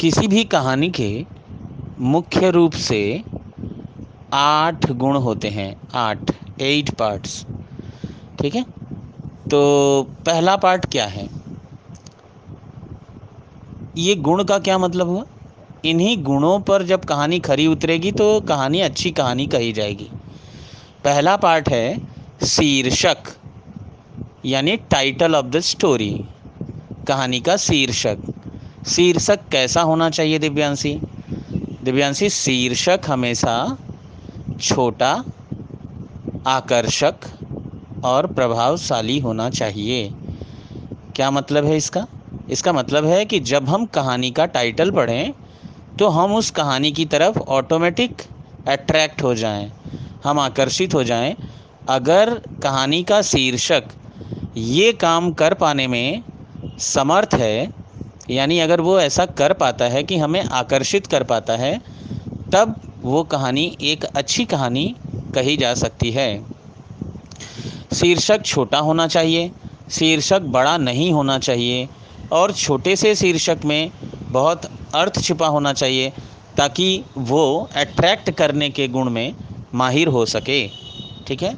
किसी भी कहानी के मुख्य रूप से आठ गुण होते हैं, आठ एट पार्ट्स ठीक है? तो पहला पार्ट क्या है? ये गुण का क्या मतलब हुआ? इन्हीं गुणों पर जब कहानी खरी उतरेगी तो कहानी अच्छी कहानी कही जाएगी। पहला पार्ट है शीर्षक, यानी टाइटल ऑफ़ द स्टोरी कहानी का शीर्षक। शीर्षक कैसा होना चाहिए दिव्यांशी? दिव्यांशी, शीर्षक हमेशा छोटा, आकर्षक और प्रभावशाली होना चाहिए। क्या मतलब है इसका? इसका मतलब है कि जब हम कहानी का टाइटल पढ़ें तो हम उस कहानी की तरफ़ ऑटोमेटिक अट्रैक्ट हो जाएँ, हम आकर्षित हो जाएँ। अगर कहानी का शीर्षक ये काम कर पाने में समर्थ है यानी अगर वो ऐसा कर पाता है कि हमें आकर्षित कर पाता है, तब वो कहानी एक अच्छी कहानी कही जा सकती है। शीर्षक छोटा होना चाहिए, शीर्षक बड़ा नहीं होना चाहिए और छोटे से शीर्षक में बहुत अर्थ छिपा होना चाहिए ताकि वो अट्रैक्ट करने के गुण में माहिर हो सके। ठीक है?